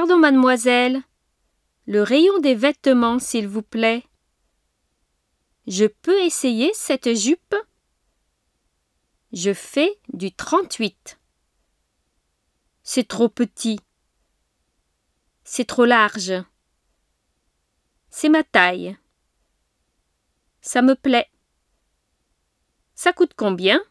Pardon, mademoiselle. Le rayon des vêtements, s'il vous plaît. Je peux essayer cette jupe? Je fais du 38. C'est trop petit. C'est trop large. C'est ma taille. Ça me plaît. Ça coûte combien?